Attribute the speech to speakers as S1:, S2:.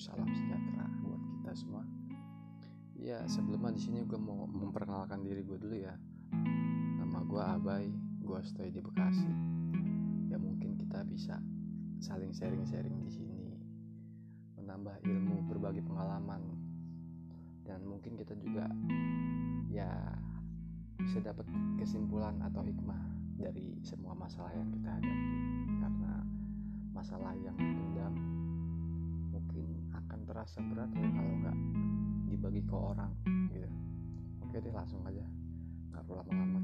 S1: salam sejahtera buat kita semua. Ya sebelumnya di sini gue mau memperkenalkan diri gue dulu ya. Nama gue Abai, gue stay di Bekasi. Ya mungkin kita bisa saling sharing-sharing di sini, menambah ilmu, berbagi pengalaman, dan mungkin kita juga ya bisa dapat kesimpulan atau hikmah dari semua masalah yang kita hadapi masalah yang dipendam terasa berat ya kalau nggak dibagi ke orang gitu. Oke deh langsung aja. Nggak perlu lama-lama